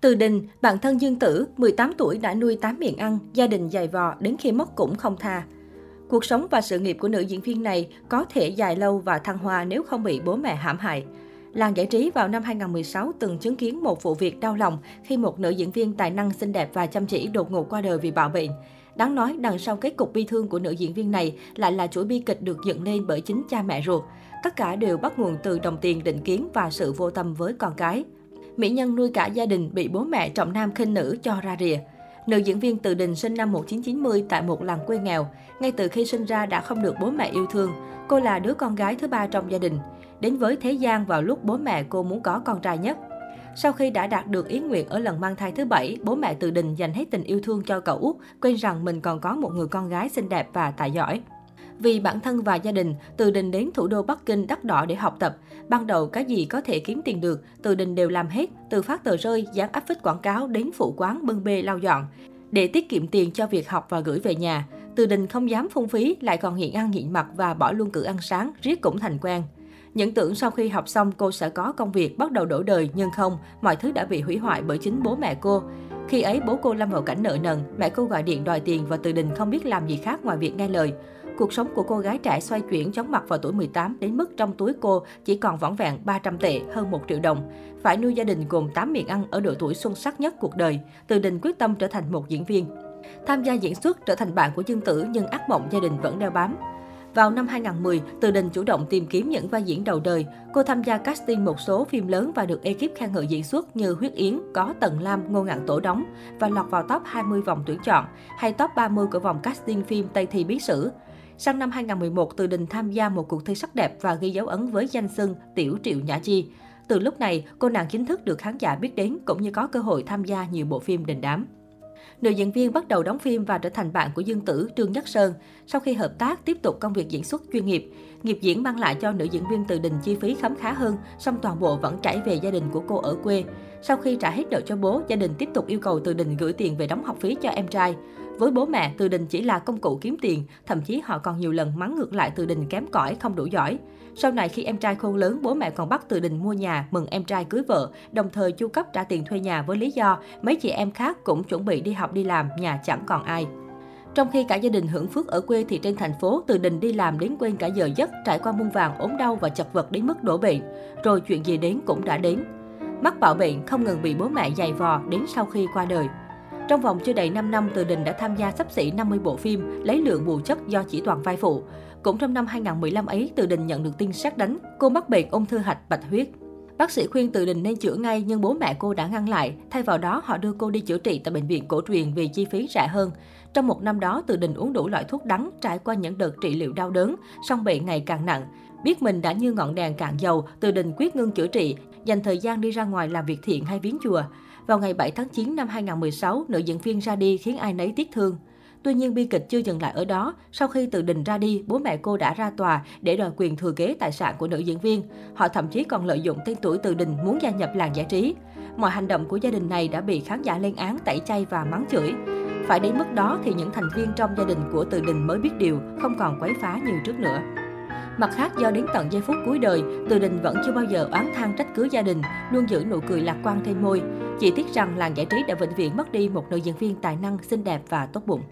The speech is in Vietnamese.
Từ Đình, bạn thân Dương Tử, 18 tuổi đã nuôi 8 miệng ăn, gia đình dày vò đến khi mất cũng không tha. Cuộc sống và sự nghiệp của nữ diễn viên này có thể dài lâu và thăng hoa nếu không bị bố mẹ hãm hại. Làng giải trí vào năm 2016 từng chứng kiến một vụ việc đau lòng khi một nữ diễn viên tài năng xinh đẹp và chăm chỉ đột ngột qua đời vì bạo bệnh. Đáng nói, đằng sau kết cục bi thương của nữ diễn viên này lại là chuỗi bi kịch được dựng lên bởi chính cha mẹ ruột. Tất cả đều bắt nguồn từ đồng tiền định kiến và sự vô tâm với con cái. Mỹ nhân nuôi cả gia đình bị bố mẹ trọng nam khinh nữ cho ra rìa. Nữ diễn viên Từ Đình sinh năm 1990 tại một làng quê nghèo. Ngay từ khi sinh ra đã không được bố mẹ yêu thương. Cô là đứa con gái thứ ba trong gia đình. Đến với thế gian vào lúc bố mẹ cô muốn có con trai nhất. Sau khi đã đạt được ý nguyện ở lần mang thai thứ bảy, bố mẹ Từ Đình dành hết tình yêu thương cho cậu út, quên rằng mình còn có một người con gái xinh đẹp và tài giỏi. Vì bản thân và gia đình, Từ Đình đến thủ đô Bắc Kinh đắt đỏ để học tập. Ban đầu cái gì có thể kiếm tiền được, Từ Đình đều làm hết, từ phát tờ rơi, dán áp phích quảng cáo đến phụ quán bưng bê lau dọn. Để tiết kiệm tiền cho việc học và gửi về nhà, Từ Đình không dám phung phí, lại còn hiện ăn hiện mặc và bỏ luôn cử ăn sáng, riết cũng thành quen. Những tưởng sau khi học xong cô sẽ có công việc bắt đầu đổ đời nhưng không, mọi thứ đã bị hủy hoại bởi chính bố mẹ cô. Khi ấy bố cô lâm vào cảnh nợ nần, mẹ cô gọi điện đòi tiền và Từ Đình không biết làm gì khác ngoài việc nghe lời. Cuộc sống của cô gái trẻ xoay chuyển chóng mặt vào tuổi 18 đến mức trong túi cô chỉ còn vỏn vẹn 300 tệ, hơn 1 triệu đồng. Phải nuôi gia đình gồm 8 miệng ăn ở độ tuổi xuân sắc nhất cuộc đời. Từ Đình quyết tâm trở thành một diễn viên. Tham gia diễn xuất trở thành bạn của Dương Tử nhưng ác mộng gia đình vẫn đeo bám. Vào năm 2010, Từ Đình chủ động tìm kiếm những vai diễn đầu đời. Cô tham gia casting một số phim lớn và được ekip khen ngợi diễn xuất như Huyết Yến, có Tần Lam, Ngô Ngạn Tổ đóng và lọt vào top 20 vòng tuyển chọn hay top 30 của vòng casting phim Tây Thi Bí Sử. Sang năm 2011, Từ Đình tham gia một cuộc thi sắc đẹp và ghi dấu ấn với danh xưng Tiểu Triệu Nhã Chi. Từ lúc này, cô nàng chính thức được khán giả biết đến cũng như có cơ hội tham gia nhiều bộ phim đình đám. Nữ diễn viên bắt đầu đóng phim và trở thành bạn của Dương Tử, Trương Nhất Sơn. Sau khi hợp tác, tiếp tục công việc diễn xuất chuyên nghiệp. Nghiệp diễn mang lại cho nữ diễn viên Từ Đình chi phí khấm khá hơn, song toàn bộ vẫn chảy về gia đình của cô ở quê. Sau khi trả hết nợ cho bố, gia đình tiếp tục yêu cầu Từ Đình gửi tiền về đóng học phí cho em trai. Với bố mẹ, Từ Đình chỉ là công cụ kiếm tiền, thậm chí họ còn nhiều lần mắng ngược lại Từ Đình kém cỏi, không đủ giỏi. Sau này khi em trai khôn lớn, bố mẹ còn bắt Từ Đình mua nhà, mừng em trai cưới vợ, đồng thời chu cấp trả tiền thuê nhà với lý do mấy chị em khác cũng chuẩn bị đi học đi làm, nhà chẳng còn ai. Trong khi cả gia đình hưởng phước ở quê thì trên thành phố, Từ Đình đi làm đến quên cả giờ giấc, trải qua muôn vàng ốm đau và chật vật đến mức đổ bệnh. Rồi chuyện gì đến cũng đã đến. Mắc bạo bệnh không ngừng bị bố mẹ dày vò đến sau khi qua đời. Trong vòng chưa đầy 5 năm, Từ Đình đã tham gia sắp xỉ 50 bộ phim, lấy lượng bù chất do chỉ toàn vai phụ. Cũng trong năm 2015 ấy, Từ Đình nhận được tin sát đánh, cô mắc bệnh ung thư hạch bạch huyết. Bác sĩ khuyên Từ Đình nên chữa ngay nhưng bố mẹ cô đã ngăn lại. Thay vào đó, họ đưa cô đi chữa trị tại bệnh viện cổ truyền vì chi phí rẻ hơn. Trong một năm đó, Từ Đình uống đủ loại thuốc đắng, trải qua những đợt trị liệu đau đớn, song bệnh ngày càng nặng. Biết mình đã như ngọn đèn cạn dầu, Từ Đình quyết ngưng chữa trị, dành thời gian đi ra ngoài làm việc thiện hay viếng chùa. Vào ngày 7 tháng 9 năm 2016, nữ diễn viên ra đi khiến ai nấy tiếc thương. Tuy nhiên bi kịch chưa dừng lại ở đó, sau khi từ đình ra đi, bố mẹ cô đã ra tòa để đòi quyền thừa kế tài sản của nữ diễn viên. Họ thậm chí còn lợi dụng tên tuổi từ đình muốn gia nhập làng giải trí. Mọi hành động của gia đình này đã bị khán giả lên án tẩy chay và mắng chửi. Phải đến mức đó thì những thành viên trong gia đình của Từ Đình mới biết điều, không còn quấy phá như trước nữa. Mặt khác, do đến tận giây phút cuối đời, Từ Đình vẫn chưa bao giờ oán than trách cứ gia đình, luôn giữ nụ cười lạc quan trên môi. Chỉ tiếc rằng làng giải trí đã vĩnh viễn mất đi một nữ diễn viên tài năng, xinh đẹp và tốt bụng.